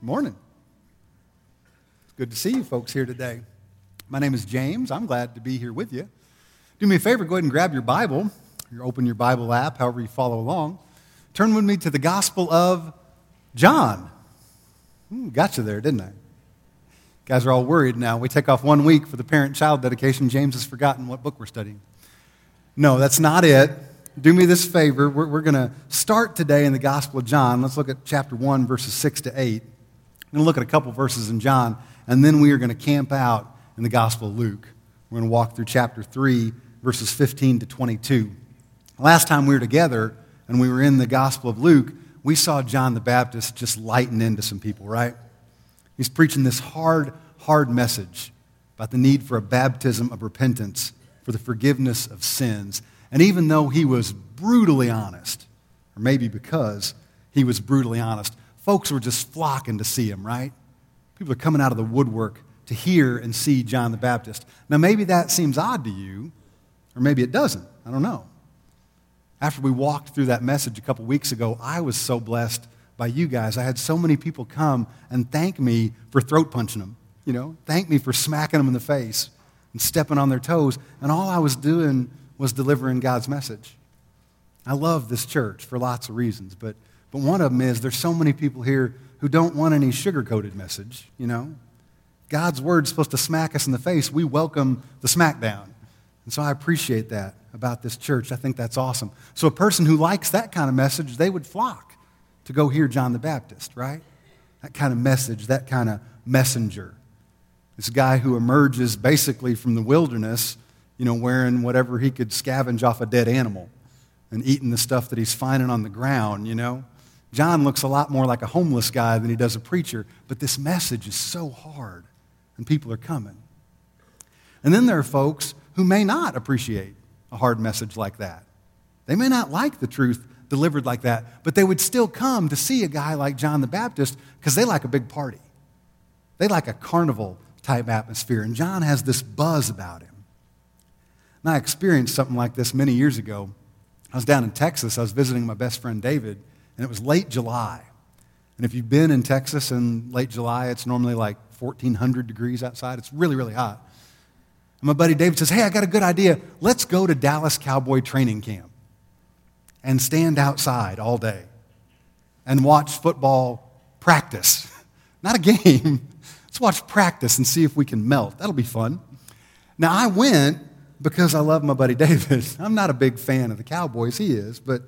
Morning. It's good to see you folks here today. My name is James. I'm glad to be here with you. Do me a favor, go ahead and grab your Bible, or open your Bible app, however you follow along. Turn with me to the Gospel of John. Ooh, got you there, didn't I? guys are all worried now. We take off one week for the parent child dedication. James has forgotten what book we're studying. No, that's not it. Do me this favor. We're, we're going to start today in the Gospel of John. Let's look at chapter 1, verses 6 to 8. I'm going to look at a couple verses in John, and then we are going to camp out in the Gospel of Luke. We're going to walk through chapter 3, verses 15 to 22. Last time we were together and we were in the Gospel of Luke, we saw John the Baptist just lighten into some people, right? He's preaching this hard, hard message about the need for a baptism of repentance for the forgiveness of sins. And even though he was brutally honest, or maybe because he was brutally honest, folks were just flocking to see him, right? People are coming out of the woodwork to hear and see John the Baptist. Now, maybe that seems odd to you, or maybe it doesn't. I don't know. After we walked through that message a couple weeks ago, I was so blessed by you guys. I had so many people come and thank me for throat punching them, you know, thank me for smacking them in the face and stepping on their toes. And all I was doing was delivering God's message. I love this church for lots of reasons, but but one of them is there's so many people here who don't want any sugar coated message, you know? God's word's supposed to smack us in the face. We welcome the smackdown. And so I appreciate that about this church. I think that's awesome. So a person who likes that kind of message, they would flock to go hear John the Baptist, right? That kind of message, that kind of messenger. This guy who emerges basically from the wilderness, you know, wearing whatever he could scavenge off a dead animal and eating the stuff that he's finding on the ground, you know? John looks a lot more like a homeless guy than he does a preacher, but this message is so hard, and people are coming. And then there are folks who may not appreciate a hard message like that. They may not like the truth delivered like that, but they would still come to see a guy like John the Baptist because they like a big party. They like a carnival type atmosphere, and John has this buzz about him. And I experienced something like this many years ago. I was down in Texas. I was visiting my best friend David, and it was late July. And if you've been in Texas in late July, it's normally like 1,400 degrees outside. It's really, really hot. And my buddy David says, Hey, I got a good idea. Let's go to Dallas Cowboy training camp and stand outside all day and watch football practice. Not a game. Let's watch practice and see if we can melt. That'll be fun. Now, I went because I love my buddy David. I'm not a big fan of the Cowboys, he is, but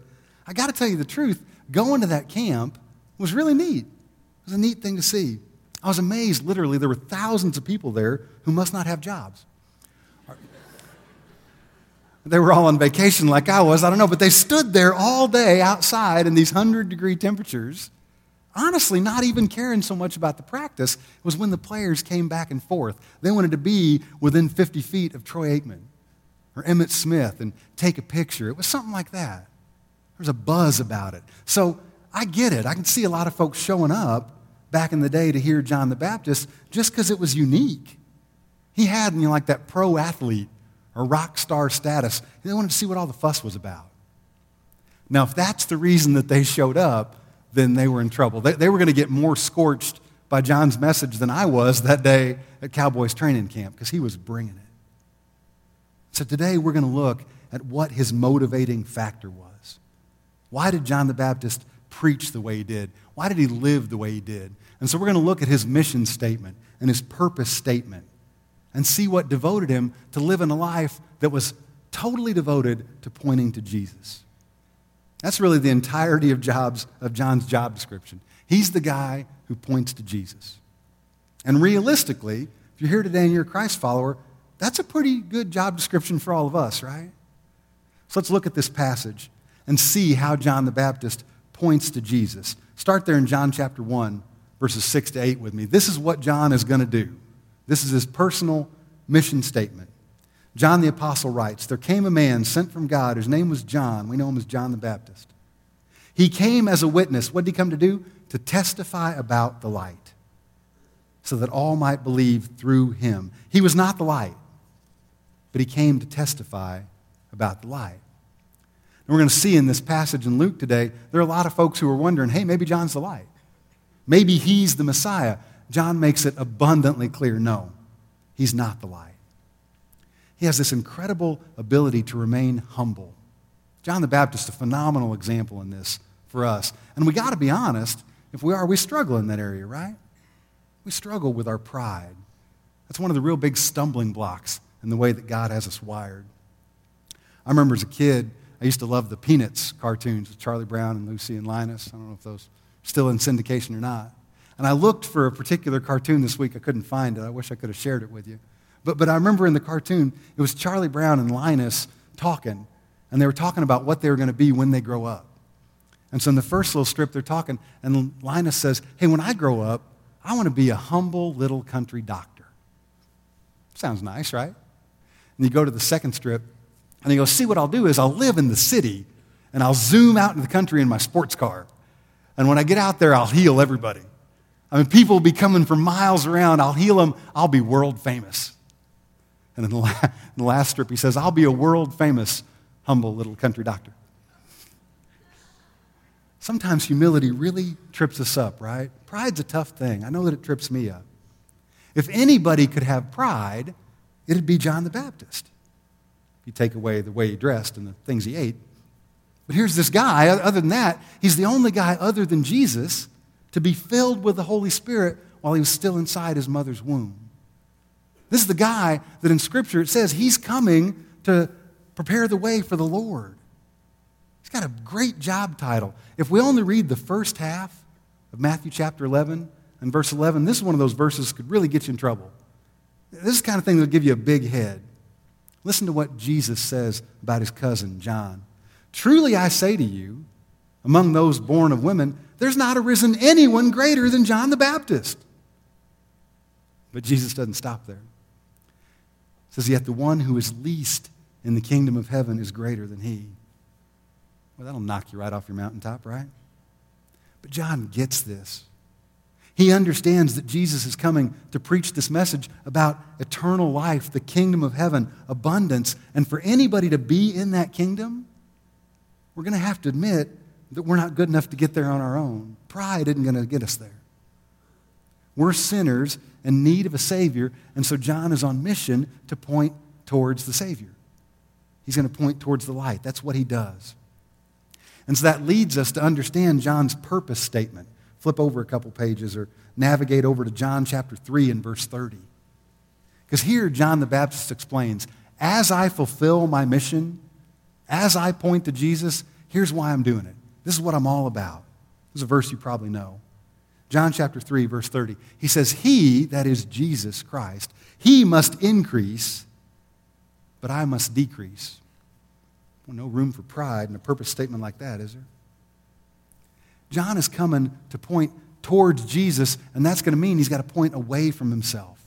I got to tell you the truth going to that camp was really neat. It was a neat thing to see. I was amazed, literally, there were thousands of people there who must not have jobs. They were all on vacation like I was, I don't know, but they stood there all day outside in these 100 degree temperatures, honestly, not even caring so much about the practice. It was when the players came back and forth. They wanted to be within 50 feet of Troy Aikman or Emmitt Smith and take a picture. It was something like that. There's a buzz about it. So I get it. I can see a lot of folks showing up back in the day to hear John the Baptist just because it was unique. He had, you know, like that pro athlete or rock star status. They wanted to see what all the fuss was about. Now, if that's the reason that they showed up, then they were in trouble. They, they were going to get more scorched by John's message than I was that day at Cowboys training camp because he was bringing it. So today we're going to look at what his motivating factor was. Why did John the Baptist preach the way he did? Why did he live the way he did? And so we're going to look at his mission statement and his purpose statement and see what devoted him to living a life that was totally devoted to pointing to Jesus. That's really the entirety of, jobs, of John's job description. He's the guy who points to Jesus. And realistically, if you're here today and you're a Christ follower, that's a pretty good job description for all of us, right? So let's look at this passage and see how John the Baptist points to Jesus. Start there in John chapter 1, verses 6 to 8 with me. This is what John is going to do. This is his personal mission statement. John the Apostle writes There came a man sent from God whose name was John. We know him as John the Baptist. He came as a witness. What did he come to do? To testify about the light, so that all might believe through him. He was not the light, but he came to testify about the light. We're going to see in this passage in Luke today, there are a lot of folks who are wondering, hey, maybe John's the light. Maybe he's the Messiah. John makes it abundantly clear no, he's not the light. He has this incredible ability to remain humble. John the Baptist, a phenomenal example in this for us. And we got to be honest, if we are, we struggle in that area, right? We struggle with our pride. That's one of the real big stumbling blocks in the way that God has us wired. I remember as a kid, I used to love the Peanuts cartoons with Charlie Brown and Lucy and Linus. I don't know if those are still in syndication or not. And I looked for a particular cartoon this week. I couldn't find it. I wish I could have shared it with you. But, but I remember in the cartoon, it was Charlie Brown and Linus talking, and they were talking about what they were going to be when they grow up. And so in the first little strip, they're talking, and Linus says, Hey, when I grow up, I want to be a humble little country doctor. Sounds nice, right? And you go to the second strip, and he goes, See, what I'll do is I'll live in the city and I'll zoom out into the country in my sports car. And when I get out there, I'll heal everybody. I mean, people will be coming from miles around. I'll heal them. I'll be world famous. And in the, in the last strip, he says, I'll be a world famous, humble little country doctor. Sometimes humility really trips us up, right? Pride's a tough thing. I know that it trips me up. If anybody could have pride, it'd be John the Baptist you take away the way he dressed and the things he ate. But here's this guy, other than that, he's the only guy other than Jesus to be filled with the Holy Spirit while he was still inside his mother's womb. This is the guy that in Scripture it says he's coming to prepare the way for the Lord. He's got a great job title. If we only read the first half of Matthew chapter 11 and verse 11, this is one of those verses that could really get you in trouble. This is kind of thing that will give you a big head. Listen to what Jesus says about his cousin, John. Truly I say to you, among those born of women, there's not arisen anyone greater than John the Baptist. But Jesus doesn't stop there. He says, Yet the one who is least in the kingdom of heaven is greater than he. Well, that'll knock you right off your mountaintop, right? But John gets this. He understands that Jesus is coming to preach this message about eternal life, the kingdom of heaven, abundance. And for anybody to be in that kingdom, we're going to have to admit that we're not good enough to get there on our own. Pride isn't going to get us there. We're sinners in need of a Savior, and so John is on mission to point towards the Savior. He's going to point towards the light. That's what he does. And so that leads us to understand John's purpose statement flip over a couple pages or navigate over to John chapter 3 and verse 30. Because here, John the Baptist explains as I fulfill my mission, as I point to Jesus, here's why I'm doing it. This is what I'm all about. This is a verse you probably know. John chapter 3, verse 30. He says, He, that is Jesus Christ, He must increase, but I must decrease. Well, no room for pride in a purpose statement like that, is there? John is coming to point towards Jesus, and that's going to mean he's got to point away from himself.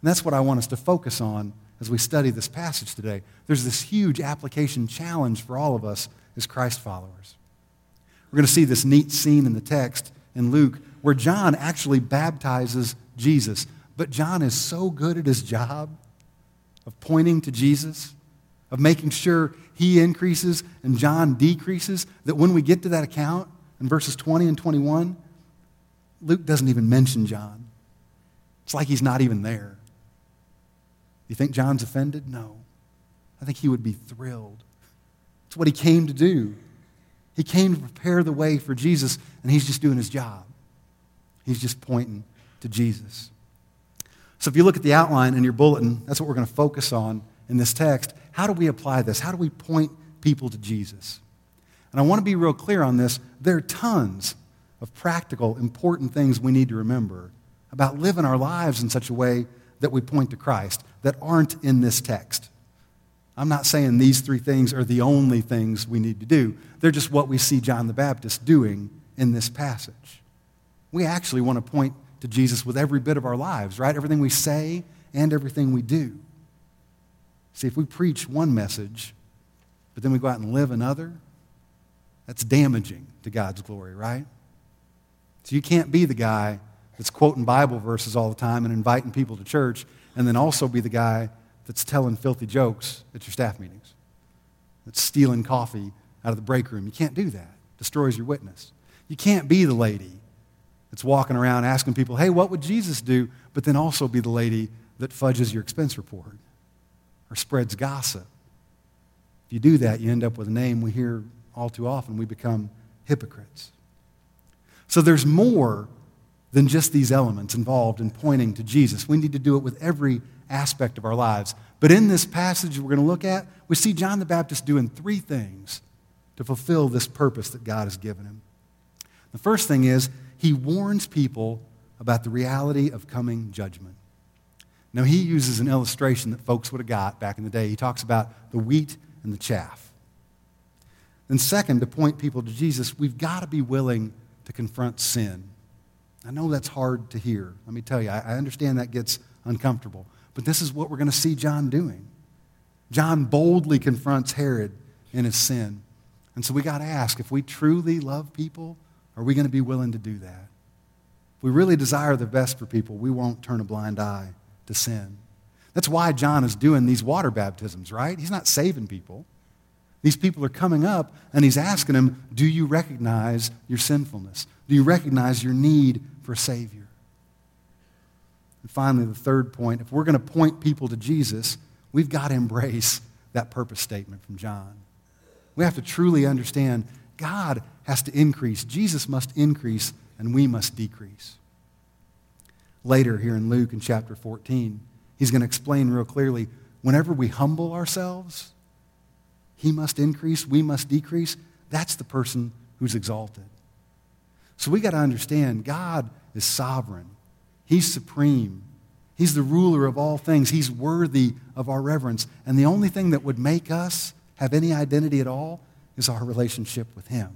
And that's what I want us to focus on as we study this passage today. There's this huge application challenge for all of us as Christ followers. We're going to see this neat scene in the text in Luke where John actually baptizes Jesus. But John is so good at his job of pointing to Jesus, of making sure he increases and John decreases, that when we get to that account, in verses 20 and 21, Luke doesn't even mention John. It's like he's not even there. You think John's offended? No. I think he would be thrilled. It's what he came to do. He came to prepare the way for Jesus, and he's just doing his job. He's just pointing to Jesus. So if you look at the outline in your bulletin, that's what we're going to focus on in this text. How do we apply this? How do we point people to Jesus? And I want to be real clear on this. There are tons of practical, important things we need to remember about living our lives in such a way that we point to Christ that aren't in this text. I'm not saying these three things are the only things we need to do. They're just what we see John the Baptist doing in this passage. We actually want to point to Jesus with every bit of our lives, right? Everything we say and everything we do. See, if we preach one message, but then we go out and live another, that's damaging to God's glory, right? So you can't be the guy that's quoting Bible verses all the time and inviting people to church, and then also be the guy that's telling filthy jokes at your staff meetings, that's stealing coffee out of the break room. You can't do that. It destroys your witness. You can't be the lady that's walking around asking people, hey, what would Jesus do? But then also be the lady that fudges your expense report or spreads gossip. If you do that, you end up with a name we hear all too often. We become hypocrites. So there's more than just these elements involved in pointing to Jesus. We need to do it with every aspect of our lives. But in this passage we're going to look at, we see John the Baptist doing three things to fulfill this purpose that God has given him. The first thing is he warns people about the reality of coming judgment. Now, he uses an illustration that folks would have got back in the day. He talks about the wheat and the chaff. Then, second, to point people to Jesus, we've got to be willing to confront sin. I know that's hard to hear. Let me tell you, I understand that gets uncomfortable. But this is what we're going to see John doing. John boldly confronts Herod in his sin. And so we got to ask if we truly love people, are we going to be willing to do that? If we really desire the best for people, we won't turn a blind eye to sin. That's why John is doing these water baptisms, right? He's not saving people. These people are coming up and he's asking them, Do you recognize your sinfulness? Do you recognize your need for a Savior? And finally, the third point if we're going to point people to Jesus, we've got to embrace that purpose statement from John. We have to truly understand God has to increase, Jesus must increase, and we must decrease. Later, here in Luke in chapter 14, he's going to explain real clearly whenever we humble ourselves, he must increase, we must decrease. That's the person who's exalted. So we got to understand God is sovereign. He's supreme. He's the ruler of all things. He's worthy of our reverence. And the only thing that would make us have any identity at all is our relationship with Him.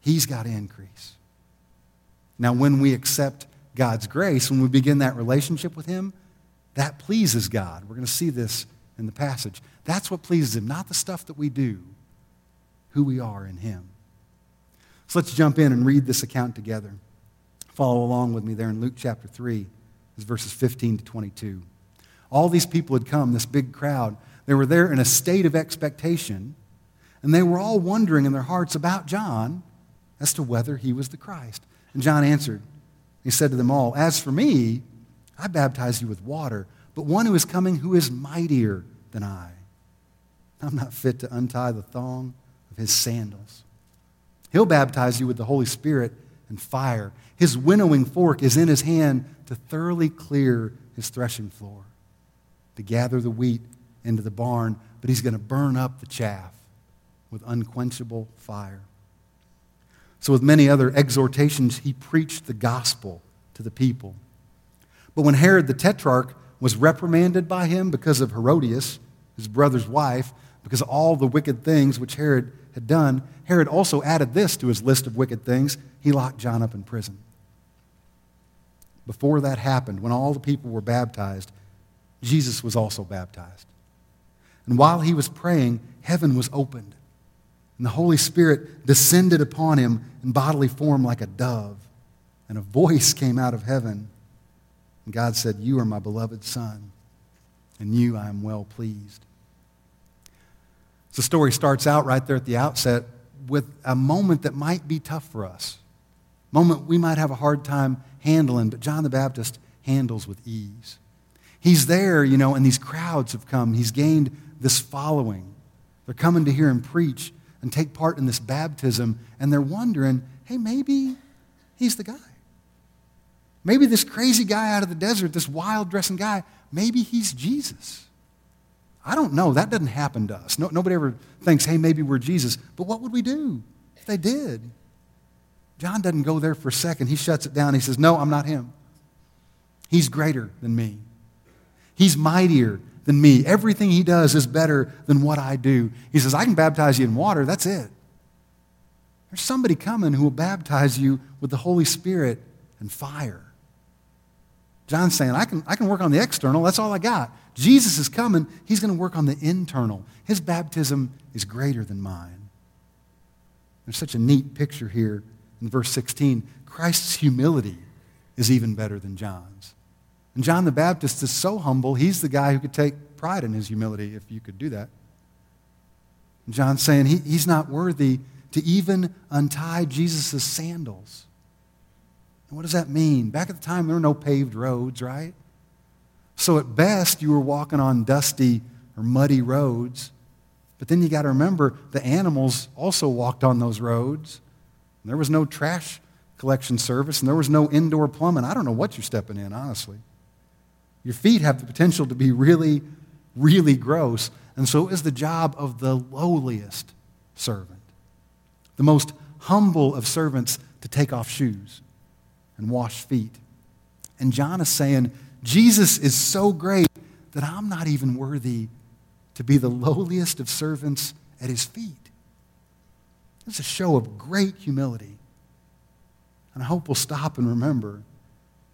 He's got to increase. Now, when we accept God's grace, when we begin that relationship with Him, that pleases God. We're going to see this in the passage. That's what pleases Him, not the stuff that we do, who we are in Him. So let's jump in and read this account together. Follow along with me there in Luke chapter 3, verses 15 to 22. All these people had come, this big crowd. They were there in a state of expectation, and they were all wondering in their hearts about John as to whether he was the Christ. And John answered, He said to them all, As for me, I baptize you with water, but one who is coming who is mightier than I. I'm not fit to untie the thong of his sandals. He'll baptize you with the Holy Spirit and fire. His winnowing fork is in his hand to thoroughly clear his threshing floor, to gather the wheat into the barn, but he's going to burn up the chaff with unquenchable fire. So, with many other exhortations, he preached the gospel to the people. But when Herod the Tetrarch was reprimanded by him because of Herodias, his brother's wife, because of all the wicked things which Herod had done, Herod also added this to his list of wicked things. He locked John up in prison. Before that happened, when all the people were baptized, Jesus was also baptized. And while he was praying, heaven was opened, and the Holy Spirit descended upon him in bodily form like a dove. And a voice came out of heaven. And God said, You are my beloved Son, and you I am well pleased. So The story starts out right there at the outset with a moment that might be tough for us. Moment we might have a hard time handling, but John the Baptist handles with ease. He's there, you know, and these crowds have come. He's gained this following. They're coming to hear him preach and take part in this baptism, and they're wondering, hey, maybe he's the guy. Maybe this crazy guy out of the desert, this wild dressing guy, maybe he's Jesus. I don't know. That doesn't happen to us. No, nobody ever thinks, hey, maybe we're Jesus. But what would we do if they did? John doesn't go there for a second. He shuts it down. He says, no, I'm not him. He's greater than me. He's mightier than me. Everything he does is better than what I do. He says, I can baptize you in water. That's it. There's somebody coming who will baptize you with the Holy Spirit and fire. John's saying, I can, I can work on the external. That's all I got. Jesus is coming. He's going to work on the internal. His baptism is greater than mine. There's such a neat picture here in verse 16. Christ's humility is even better than John's. And John the Baptist is so humble, he's the guy who could take pride in his humility if you could do that. And John's saying he, he's not worthy to even untie Jesus' sandals. And what does that mean? Back at the time, there were no paved roads, right? So at best, you were walking on dusty or muddy roads. But then you got to remember the animals also walked on those roads. There was no trash collection service and there was no indoor plumbing. I don't know what you're stepping in, honestly. Your feet have the potential to be really, really gross. And so it was the job of the lowliest servant, the most humble of servants to take off shoes and wash feet. And John is saying, Jesus is so great that I'm not even worthy to be the lowliest of servants at his feet. It's a show of great humility. And I hope we'll stop and remember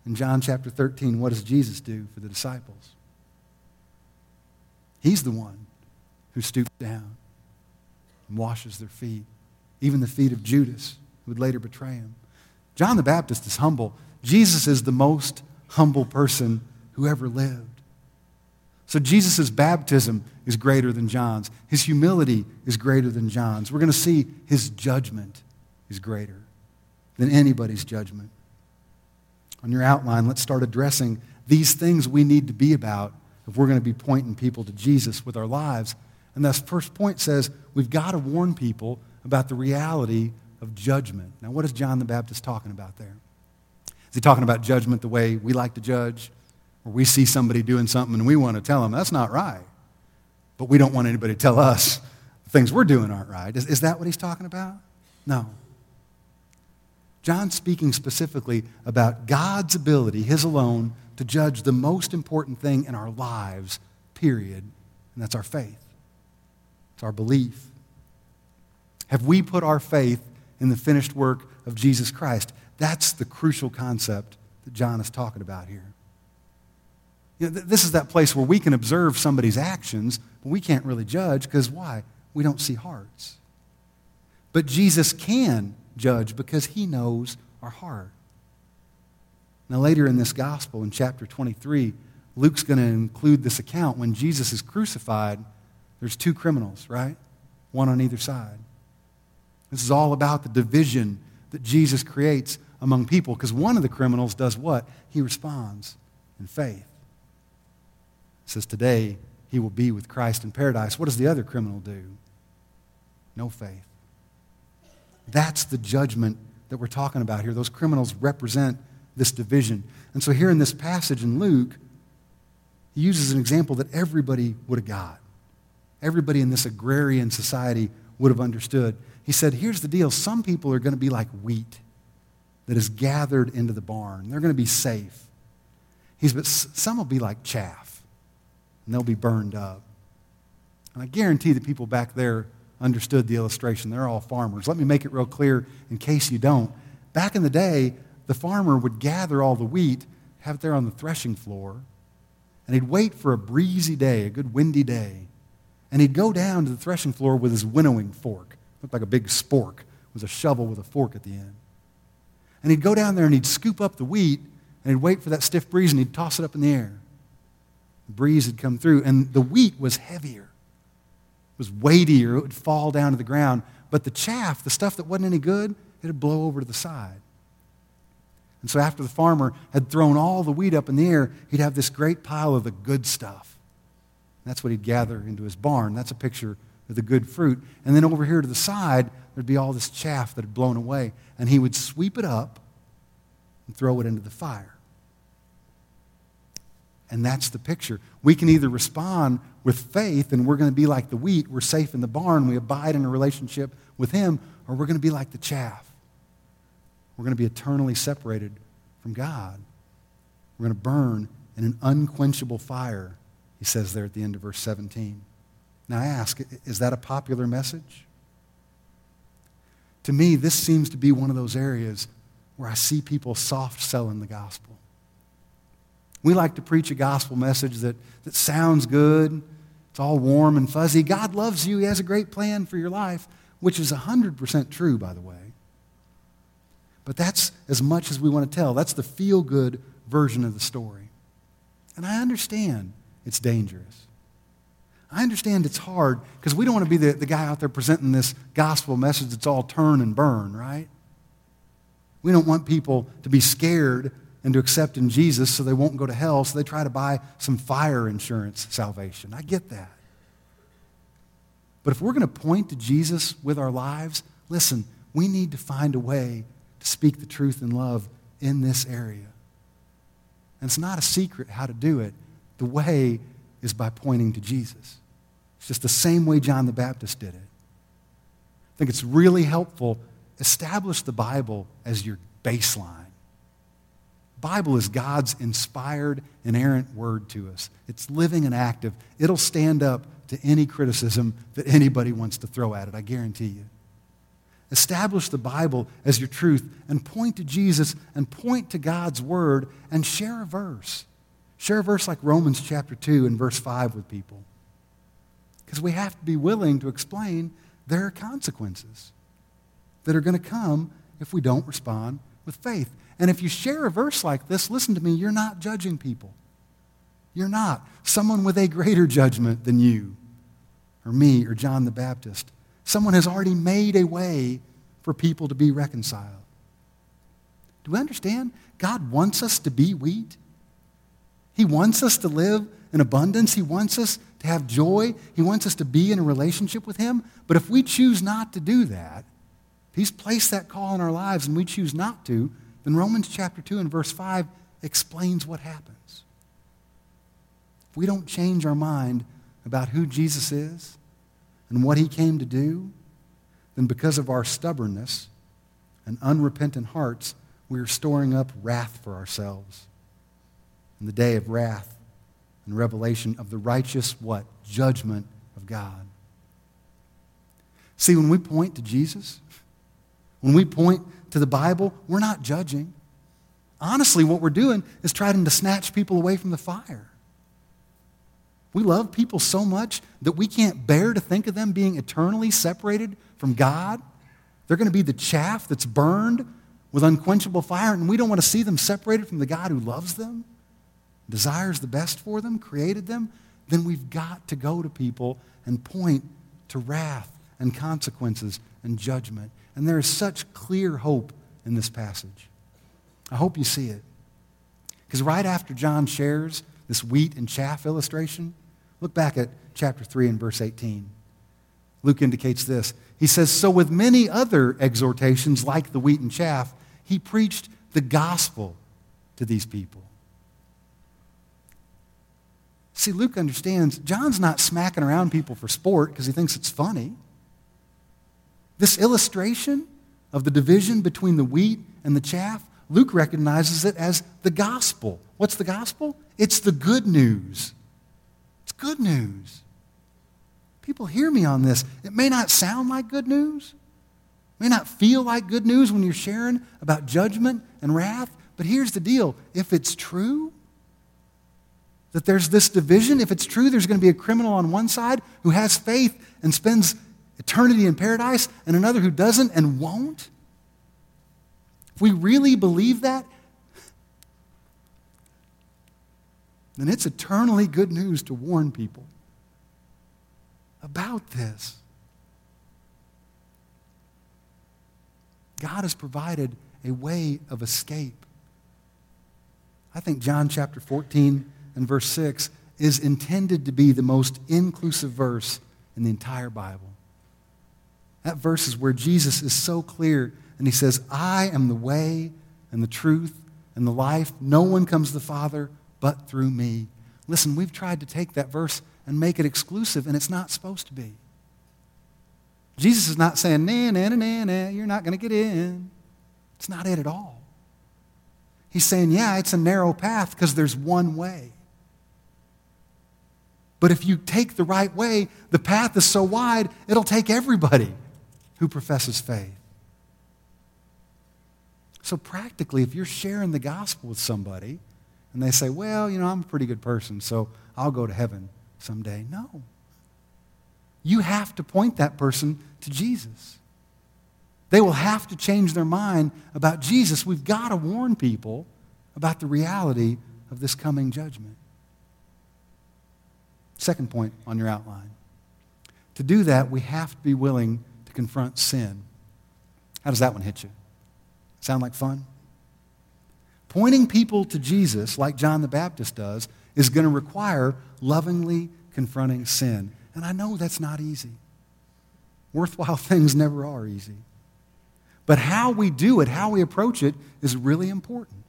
in John chapter 13 what does Jesus do for the disciples? He's the one who stoops down and washes their feet, even the feet of Judas, who would later betray him. John the Baptist is humble. Jesus is the most humble person who ever lived. So Jesus' baptism is greater than John's. His humility is greater than John's. We're going to see his judgment is greater than anybody's judgment. On your outline, let's start addressing these things we need to be about if we're going to be pointing people to Jesus with our lives. And that first point says we've got to warn people about the reality of judgment. Now, what is John the Baptist talking about there? Is he talking about judgment the way we like to judge? Or we see somebody doing something and we want to tell them that's not right. But we don't want anybody to tell us the things we're doing aren't right. Is, is that what he's talking about? No. John's speaking specifically about God's ability, his alone, to judge the most important thing in our lives, period, and that's our faith. It's our belief. Have we put our faith in the finished work of Jesus Christ? That's the crucial concept that John is talking about here. You know, th- this is that place where we can observe somebody's actions, but we can't really judge because why? We don't see hearts. But Jesus can judge because he knows our heart. Now, later in this gospel, in chapter 23, Luke's going to include this account when Jesus is crucified. There's two criminals, right? One on either side. This is all about the division that Jesus creates among people because one of the criminals does what? He responds in faith. It says, Today he will be with Christ in paradise. What does the other criminal do? No faith. That's the judgment that we're talking about here. Those criminals represent this division. And so, here in this passage in Luke, he uses an example that everybody would have got. Everybody in this agrarian society would have understood. He said, Here's the deal some people are going to be like wheat that is gathered into the barn, they're going to be safe. He's, but some will be like chaff, and they'll be burned up. And I guarantee the people back there understood the illustration. They're all farmers. Let me make it real clear in case you don't. Back in the day, the farmer would gather all the wheat, have it there on the threshing floor, and he'd wait for a breezy day, a good windy day. And he'd go down to the threshing floor with his winnowing fork. It Looked like a big spork. It was a shovel with a fork at the end. And he'd go down there and he'd scoop up the wheat and he'd wait for that stiff breeze and he'd toss it up in the air. The breeze had come through and the wheat was heavier It was weightier, it would fall down to the ground. But the chaff, the stuff that wasn't any good, it'd blow over to the side. And so after the farmer had thrown all the wheat up in the air, he'd have this great pile of the good stuff. That's what he'd gather into his barn. That's a picture of the good fruit. And then over here to the side, there'd be all this chaff that had blown away. And he would sweep it up and throw it into the fire. And that's the picture. We can either respond with faith and we're going to be like the wheat, we're safe in the barn, we abide in a relationship with Him, or we're going to be like the chaff. We're going to be eternally separated from God. We're going to burn in an unquenchable fire, he says there at the end of verse 17. Now I ask, is that a popular message? To me, this seems to be one of those areas where I see people soft selling the gospel. We like to preach a gospel message that, that sounds good. It's all warm and fuzzy. God loves you. He has a great plan for your life, which is 100% true, by the way. But that's as much as we want to tell. That's the feel good version of the story. And I understand it's dangerous. I understand it's hard because we don't want to be the, the guy out there presenting this gospel message that's all turn and burn, right? We don't want people to be scared and to accept in Jesus so they won't go to hell, so they try to buy some fire insurance salvation. I get that. But if we're going to point to Jesus with our lives, listen, we need to find a way to speak the truth in love in this area. And it's not a secret how to do it. The way is by pointing to Jesus. It's just the same way John the Baptist did it. I think it's really helpful. Establish the Bible as your baseline. Bible is God's inspired, inerrant word to us. It's living and active. It'll stand up to any criticism that anybody wants to throw at it, I guarantee you. Establish the Bible as your truth and point to Jesus and point to God's word and share a verse. Share a verse like Romans chapter 2 and verse 5 with people. Because we have to be willing to explain there are consequences that are going to come if we don't respond with faith. And if you share a verse like this, listen to me, you're not judging people. You're not. Someone with a greater judgment than you, or me, or John the Baptist. Someone has already made a way for people to be reconciled. Do we understand? God wants us to be wheat. He wants us to live in abundance. He wants us to have joy. He wants us to be in a relationship with Him. But if we choose not to do that, He's placed that call in our lives and we choose not to, then Romans chapter 2 and verse 5 explains what happens. If we don't change our mind about who Jesus is and what he came to do, then because of our stubbornness and unrepentant hearts, we are storing up wrath for ourselves. In the day of wrath and revelation of the righteous what? Judgment of God. See, when we point to Jesus, when we point to the Bible, we're not judging. Honestly, what we're doing is trying to snatch people away from the fire. We love people so much that we can't bear to think of them being eternally separated from God. They're going to be the chaff that's burned with unquenchable fire, and we don't want to see them separated from the God who loves them, desires the best for them, created them. Then we've got to go to people and point to wrath and consequences and judgment. And there is such clear hope in this passage. I hope you see it. Because right after John shares this wheat and chaff illustration, look back at chapter 3 and verse 18. Luke indicates this. He says, So with many other exhortations like the wheat and chaff, he preached the gospel to these people. See, Luke understands John's not smacking around people for sport because he thinks it's funny. This illustration of the division between the wheat and the chaff, Luke recognizes it as the gospel. What's the gospel? It's the good news. It's good news. People hear me on this. It may not sound like good news, it may not feel like good news when you're sharing about judgment and wrath, but here's the deal if it's true, that there's this division, if it's true there's going to be a criminal on one side who has faith and spends eternity in paradise and another who doesn't and won't? If we really believe that, then it's eternally good news to warn people about this. God has provided a way of escape. I think John chapter 14 and verse 6 is intended to be the most inclusive verse in the entire Bible. That verse is where Jesus is so clear and he says, I am the way and the truth and the life. No one comes to the Father but through me. Listen, we've tried to take that verse and make it exclusive, and it's not supposed to be. Jesus is not saying, nah, nah, nah, nah, nah, you're not going to get in. It's not it at all. He's saying, yeah, it's a narrow path because there's one way. But if you take the right way, the path is so wide, it'll take everybody who professes faith. So, practically, if you're sharing the gospel with somebody and they say, Well, you know, I'm a pretty good person, so I'll go to heaven someday. No. You have to point that person to Jesus. They will have to change their mind about Jesus. We've got to warn people about the reality of this coming judgment. Second point on your outline. To do that, we have to be willing to confront sin. How does that one hit you? Sound like fun? Pointing people to Jesus, like John the Baptist does, is going to require lovingly confronting sin. And I know that's not easy. Worthwhile things never are easy. But how we do it, how we approach it, is really important.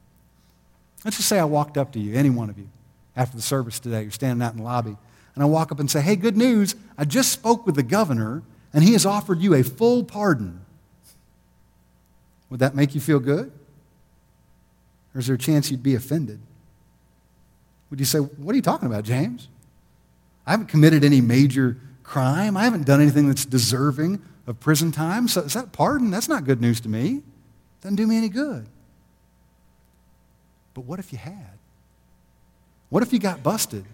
Let's just say I walked up to you, any one of you, after the service today. You're standing out in the lobby. And I walk up and say, Hey, good news. I just spoke with the governor, and he has offered you a full pardon. Would that make you feel good? Or is there a chance you'd be offended? Would you say, What are you talking about, James? I haven't committed any major crime. I haven't done anything that's deserving of prison time. So is that pardon? That's not good news to me. Doesn't do me any good. But what if you had? What if you got busted?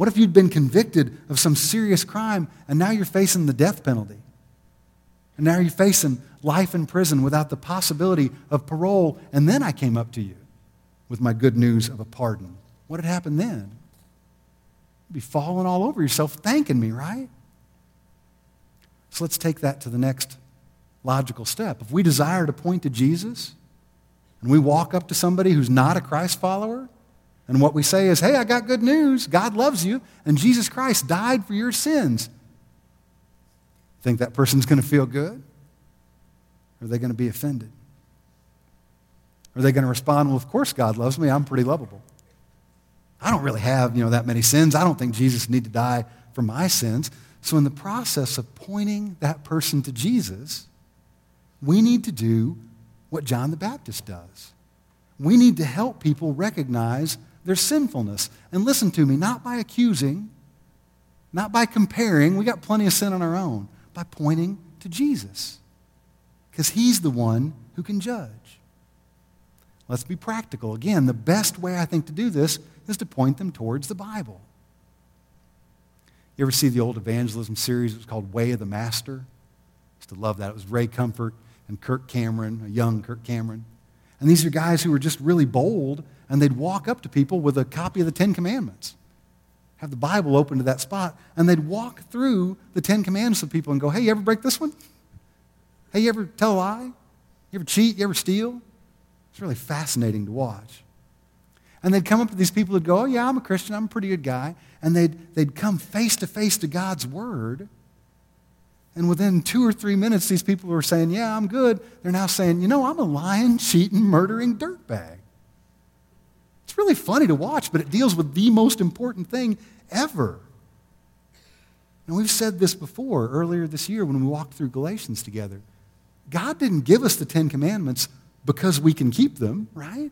What if you'd been convicted of some serious crime and now you're facing the death penalty? And now you're facing life in prison without the possibility of parole, and then I came up to you with my good news of a pardon. What had happened then? You'd be falling all over yourself thanking me, right? So let's take that to the next logical step. If we desire to point to Jesus and we walk up to somebody who's not a Christ follower, and what we say is, hey, I got good news. God loves you, and Jesus Christ died for your sins. Think that person's going to feel good? Or are they going to be offended? Are they going to respond, well, of course God loves me. I'm pretty lovable. I don't really have, you know, that many sins. I don't think Jesus need to die for my sins. So in the process of pointing that person to Jesus, we need to do what John the Baptist does. We need to help people recognize their sinfulness. And listen to me, not by accusing, not by comparing, we got plenty of sin on our own, by pointing to Jesus. Because he's the one who can judge. Let's be practical. Again, the best way I think to do this is to point them towards the Bible. You ever see the old evangelism series? It was called Way of the Master. I used to love that. It was Ray Comfort and Kirk Cameron, a young Kirk Cameron. And these are guys who were just really bold, and they'd walk up to people with a copy of the Ten Commandments, have the Bible open to that spot, and they'd walk through the Ten Commandments with people and go, Hey, you ever break this one? Hey, you ever tell a lie? You ever cheat? You ever steal? It's really fascinating to watch. And they'd come up to these people who'd go, Oh, yeah, I'm a Christian. I'm a pretty good guy. And they'd, they'd come face to face to God's Word. And within two or three minutes, these people were saying, Yeah, I'm good. They're now saying, You know, I'm a lying, cheating, murdering dirtbag. It's really funny to watch, but it deals with the most important thing ever. And we've said this before earlier this year when we walked through Galatians together. God didn't give us the Ten Commandments because we can keep them, right?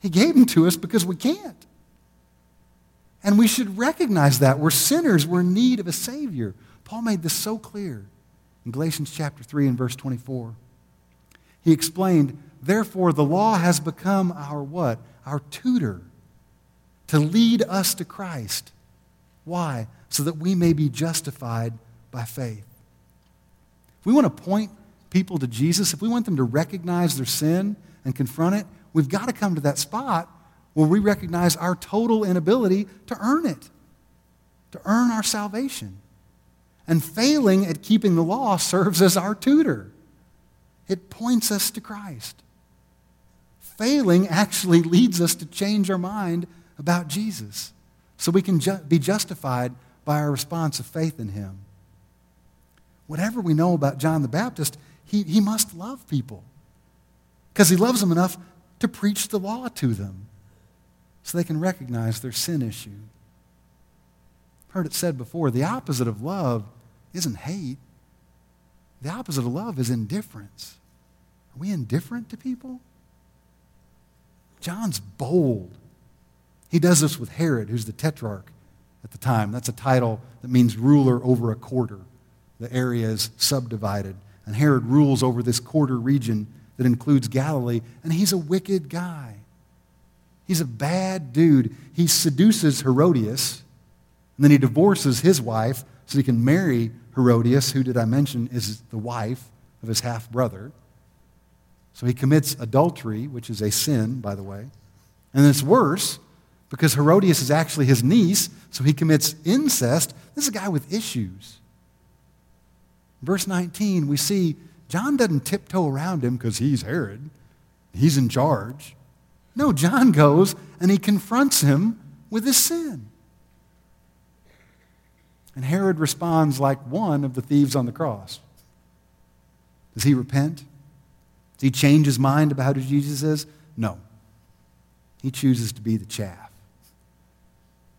He gave them to us because we can't. And we should recognize that. We're sinners. We're in need of a Savior. Paul made this so clear in Galatians chapter 3 and verse 24. He explained, therefore the law has become our what? Our tutor to lead us to Christ. Why? So that we may be justified by faith. If we want to point people to Jesus, if we want them to recognize their sin and confront it, we've got to come to that spot where we recognize our total inability to earn it, to earn our salvation. And failing at keeping the law serves as our tutor. It points us to Christ. Failing actually leads us to change our mind about Jesus so we can ju- be justified by our response of faith in him. Whatever we know about John the Baptist, he, he must love people because he loves them enough to preach the law to them so they can recognize their sin issue. I've heard it said before the opposite of love isn't hate, the opposite of love is indifference. Are we indifferent to people? John's bold. He does this with Herod, who's the tetrarch at the time. That's a title that means ruler over a quarter. The area is subdivided. And Herod rules over this quarter region that includes Galilee, and he's a wicked guy. He's a bad dude. He seduces Herodias, and then he divorces his wife so he can marry Herodias, who, did I mention, is the wife of his half brother. So he commits adultery, which is a sin, by the way. And it's worse because Herodias is actually his niece, so he commits incest. This is a guy with issues. Verse 19, we see John doesn't tiptoe around him because he's Herod. He's in charge. No, John goes and he confronts him with his sin. And Herod responds like one of the thieves on the cross. Does he repent? Does he change his mind about who Jesus is? No. He chooses to be the chaff.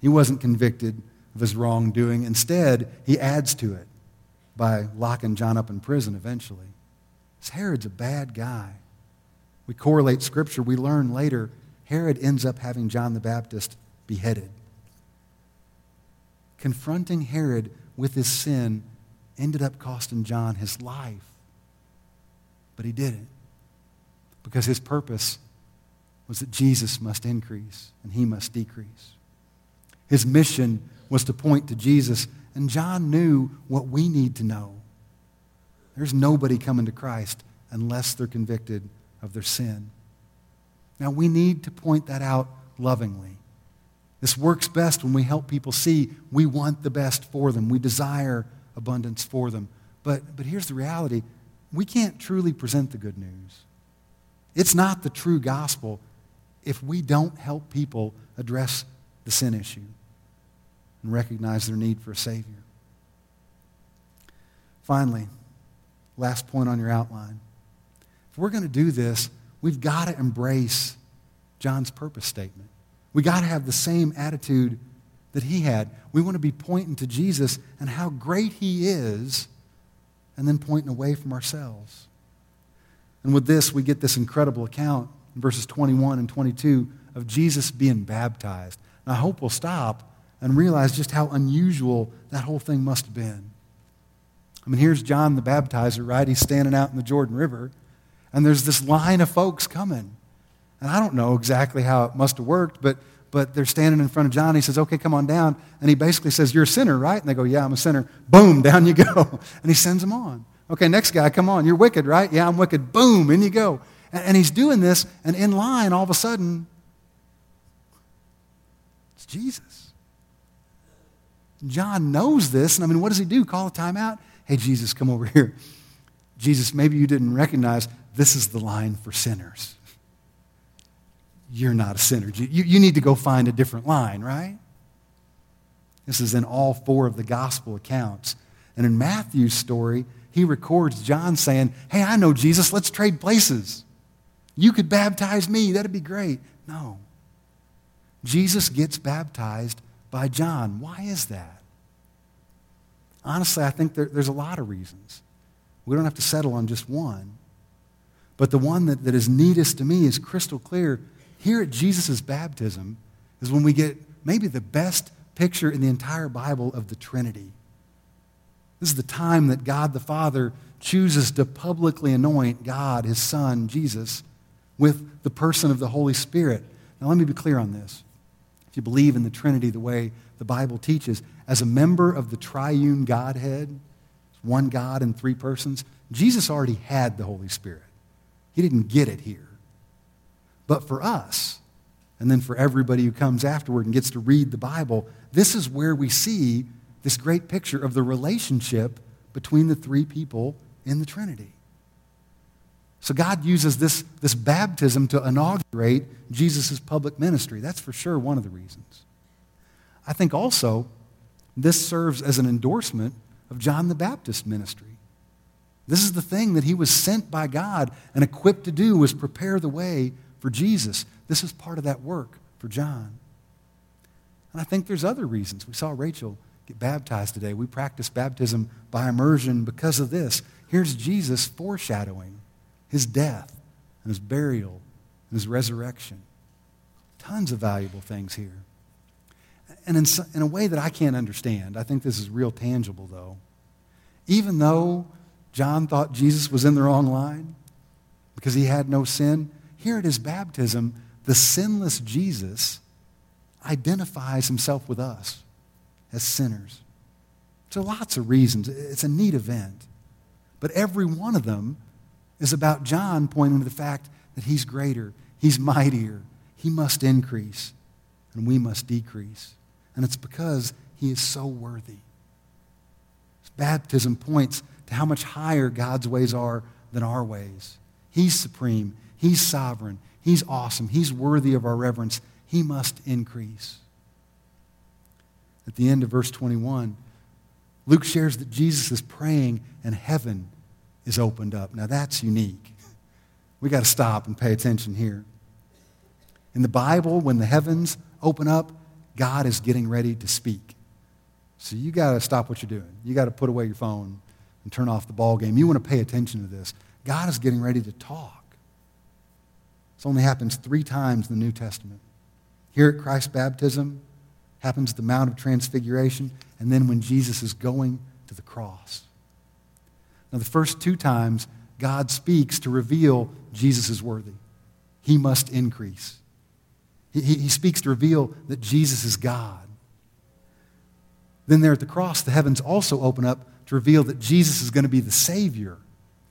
He wasn't convicted of his wrongdoing. Instead, he adds to it by locking John up in prison eventually. Herod's a bad guy. We correlate scripture. We learn later Herod ends up having John the Baptist beheaded. Confronting Herod with his sin ended up costing John his life. But he didn't because his purpose was that Jesus must increase and he must decrease. His mission was to point to Jesus, and John knew what we need to know. There's nobody coming to Christ unless they're convicted of their sin. Now, we need to point that out lovingly. This works best when we help people see we want the best for them. We desire abundance for them. But, but here's the reality we can't truly present the good news. It's not the true gospel if we don't help people address the sin issue and recognize their need for a Savior. Finally, last point on your outline. If we're going to do this, we've got to embrace John's purpose statement. We got to have the same attitude that he had. We want to be pointing to Jesus and how great he is, and then pointing away from ourselves. And with this, we get this incredible account in verses 21 and 22 of Jesus being baptized. And I hope we'll stop and realize just how unusual that whole thing must have been. I mean, here's John the baptizer, right? He's standing out in the Jordan River, and there's this line of folks coming. And I don't know exactly how it must have worked, but, but they're standing in front of John. He says, Okay, come on down. And he basically says, You're a sinner, right? And they go, Yeah, I'm a sinner. Boom, down you go. And he sends them on. Okay, next guy, come on. You're wicked, right? Yeah, I'm wicked. Boom, in you go. And, and he's doing this, and in line, all of a sudden, it's Jesus. John knows this, and I mean, what does he do? Call a timeout? Hey, Jesus, come over here. Jesus, maybe you didn't recognize this is the line for sinners you're not a sinner. You, you need to go find a different line, right? This is in all four of the gospel accounts. And in Matthew's story, he records John saying, Hey, I know Jesus, let's trade places. You could baptize me, that'd be great. No. Jesus gets baptized by John. Why is that? Honestly, I think there, there's a lot of reasons. We don't have to settle on just one. But the one that, that is neatest to me is crystal clear here at Jesus' baptism is when we get maybe the best picture in the entire Bible of the Trinity. This is the time that God the Father chooses to publicly anoint God, his Son, Jesus, with the person of the Holy Spirit. Now, let me be clear on this. If you believe in the Trinity the way the Bible teaches, as a member of the triune Godhead, one God in three persons, Jesus already had the Holy Spirit. He didn't get it here but for us. And then for everybody who comes afterward and gets to read the Bible, this is where we see this great picture of the relationship between the three people in the Trinity. So God uses this, this baptism to inaugurate Jesus' public ministry. That's for sure one of the reasons. I think also this serves as an endorsement of John the Baptist ministry. This is the thing that he was sent by God and equipped to do was prepare the way for Jesus. This is part of that work for John. And I think there's other reasons. We saw Rachel get baptized today. We practice baptism by immersion because of this. Here's Jesus foreshadowing his death and his burial and his resurrection. Tons of valuable things here. And in, in a way that I can't understand, I think this is real tangible, though. Even though John thought Jesus was in the wrong line because he had no sin, here at his baptism, the sinless Jesus identifies himself with us as sinners. So lots of reasons. It's a neat event. But every one of them is about John pointing to the fact that he's greater, he's mightier, he must increase, and we must decrease. And it's because he is so worthy. His baptism points to how much higher God's ways are than our ways. He's supreme. He's sovereign. He's awesome. He's worthy of our reverence. He must increase. At the end of verse 21, Luke shares that Jesus is praying and heaven is opened up. Now that's unique. We got to stop and pay attention here. In the Bible, when the heavens open up, God is getting ready to speak. So you got to stop what you're doing. You got to put away your phone and turn off the ball game. You want to pay attention to this. God is getting ready to talk. This only happens three times in the New Testament. Here at Christ's baptism, happens at the Mount of Transfiguration, and then when Jesus is going to the cross. Now, the first two times, God speaks to reveal Jesus is worthy. He must increase. He, he, speaks to reveal that Jesus is God. Then, there at the cross, the heavens also open up to reveal that Jesus is going to be the Savior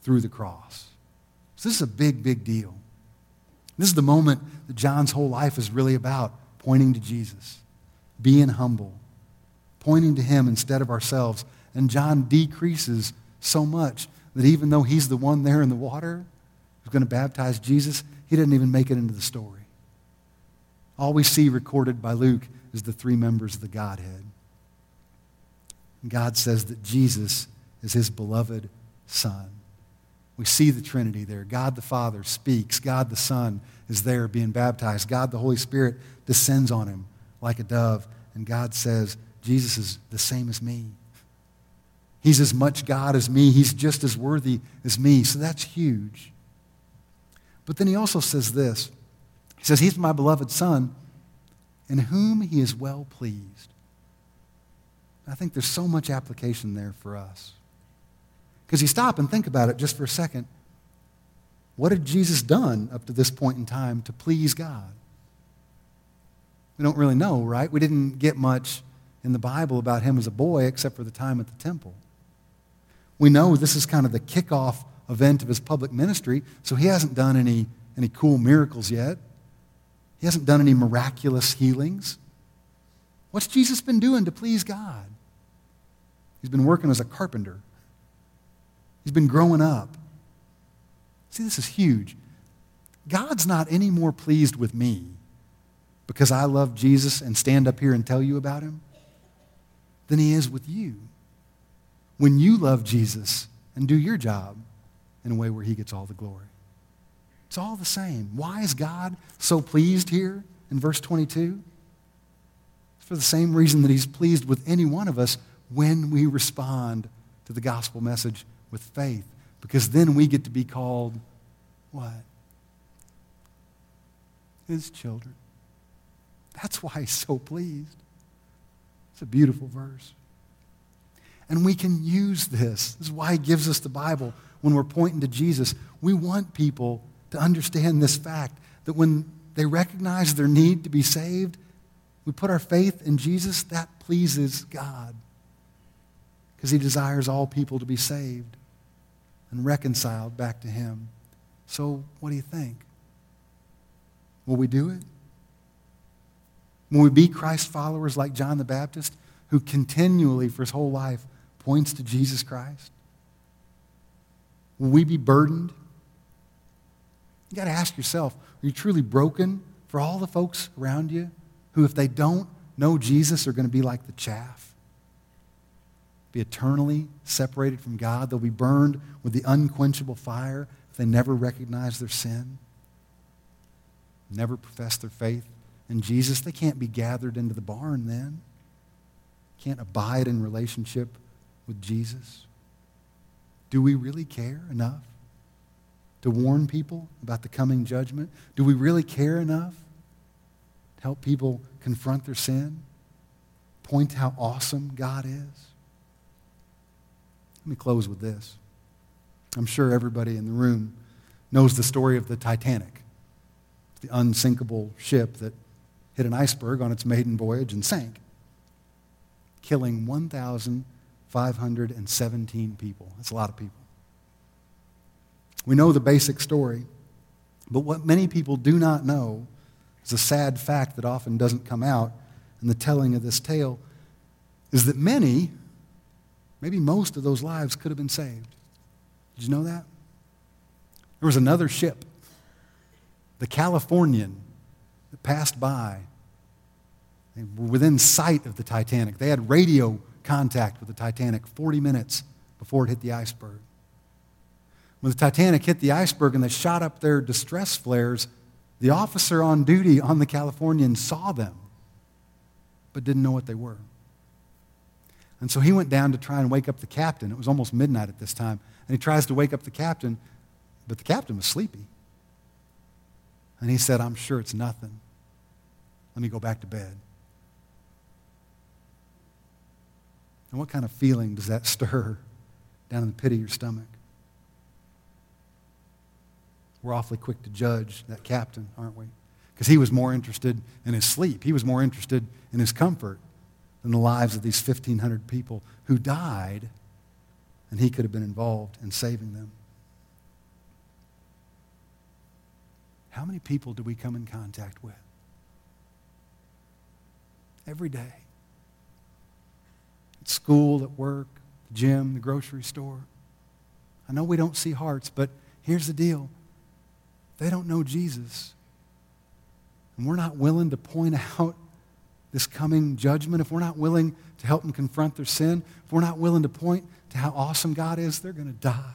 through the cross. So, this is a big, big deal. This is the moment that John's whole life is really about pointing to Jesus, being humble, pointing to Him instead of ourselves. And John decreases so much that even though he's the one there in the water who's going to baptize Jesus, he doesn't even make it into the story. All we see recorded by Luke is the three members of the Godhead. God says that Jesus is his beloved Son. We see the Trinity there. God the Father speaks. God the Son is there being baptized. God the Holy Spirit descends on him like a dove. And God says, Jesus is the same as me. He's as much God as me. He's just as worthy as me. So that's huge. But then he also says this He says, He's my beloved Son, in whom he is well pleased. I think there's so much application there for us. Because you stop and think about it just for a second. What had Jesus done up to this point in time to please God? We don't really know, right? We didn't get much in the Bible about him as a boy except for the time at the temple. We know this is kind of the kickoff event of his public ministry, so he hasn't done any, any cool miracles yet. He hasn't done any miraculous healings. What's Jesus been doing to please God? He's been working as a carpenter. He's been growing up. See, this is huge. God's not any more pleased with me because I love Jesus and stand up here and tell you about him than he is with you when you love Jesus and do your job in a way where he gets all the glory. It's all the same. Why is God so pleased here in verse 22? It's for the same reason that he's pleased with any one of us when we respond to the gospel message with faith. Because then we get to be called what? His children. That's why he's so pleased. It's a beautiful verse. And we can use this. This is why he gives us the Bible when we're pointing to Jesus. We want people to understand this fact that when they recognize their need to be saved, we put our faith in Jesus, that pleases God because he desires all people to be saved and reconciled back to him. So, what do you think? Will we do it? Will we be Christ followers like John the Baptist, who continually, for his whole life, points to Jesus Christ? Will we be burdened? You got to ask yourself are you truly broken for all the folks around you who, if they don't know Jesus, are going to be like the chaff? Be eternally separated from God. They'll be burned with the unquenchable fire if they never recognize their sin, never profess their faith in Jesus. They can't be gathered into the barn then. Can't abide in relationship with Jesus. Do we really care enough to warn people about the coming judgment? Do we really care enough to help people confront their sin? Point how awesome God is? Let me close with this. I'm sure everybody in the room knows the story of the Titanic, the unsinkable ship that hit an iceberg on its maiden voyage and sank, killing 1,517 people. That's a lot of people. We know the basic story, but what many people do not know is a sad fact that often doesn't come out in the telling of this tale is that many Maybe most of those lives could have been saved. Did you know that? There was another ship, the Californian, that passed by. They were within sight of the Titanic. They had radio contact with the Titanic 40 minutes before it hit the iceberg. When the Titanic hit the iceberg and they shot up their distress flares, the officer on duty on the Californian saw them, but didn't know what they were. And so he went down to try and wake up the captain. It was almost midnight at this time. And he tries to wake up the captain, but the captain was sleepy. And he said, I'm sure it's nothing. Let me go back to bed. And what kind of feeling does that stir down in the pit of your stomach? We're awfully quick to judge that captain, aren't we? Because he was more interested in his sleep. He was more interested in his comfort than the lives of these 1,500 people who died, and he could have been involved in saving them. How many people do we come in contact with? Every day. At school, at work, the gym, the grocery store. I know we don't see hearts, but here's the deal. They don't know Jesus. And we're not willing to point out this coming judgment, if we're not willing to help them confront their sin, if we're not willing to point to how awesome God is, they're going to die.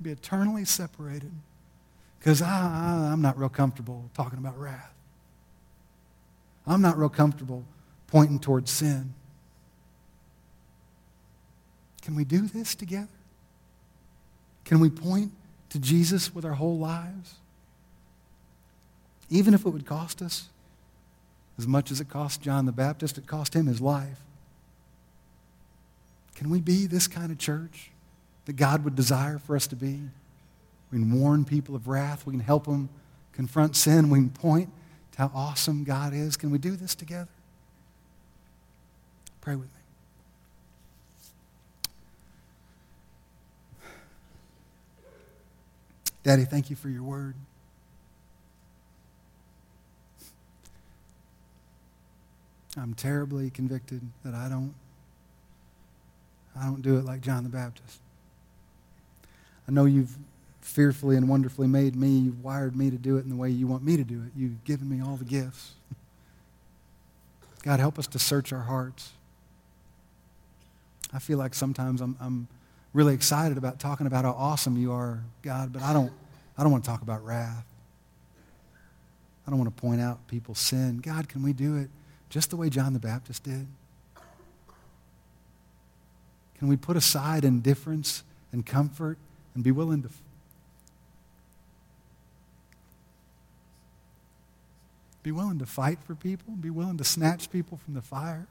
Be eternally separated because I'm not real comfortable talking about wrath. I'm not real comfortable pointing towards sin. Can we do this together? Can we point to Jesus with our whole lives? Even if it would cost us as much as it cost John the Baptist, it cost him his life. Can we be this kind of church that God would desire for us to be? We can warn people of wrath. We can help them confront sin. We can point to how awesome God is. Can we do this together? Pray with me. Daddy, thank you for your word. I'm terribly convicted that I don't I don't do it like John the Baptist. I know you've fearfully and wonderfully made me, you've wired me to do it in the way you want me to do it. You've given me all the gifts. God, help us to search our hearts. I feel like sometimes I'm, I'm really excited about talking about how awesome you are, God, but I don't, I don't want to talk about wrath. I don't want to point out people's sin. God, can we do it just the way John the Baptist did? Can we put aside indifference and comfort and be willing to be willing to fight for people, be willing to snatch people from the fire?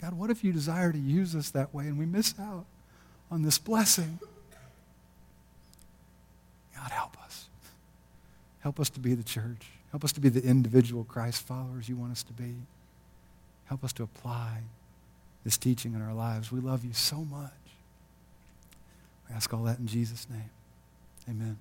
God, what if you desire to use us that way and we miss out? On this blessing. God, help us. Help us to be the church. Help us to be the individual Christ followers you want us to be. Help us to apply this teaching in our lives. We love you so much. We ask all that in Jesus' name. Amen.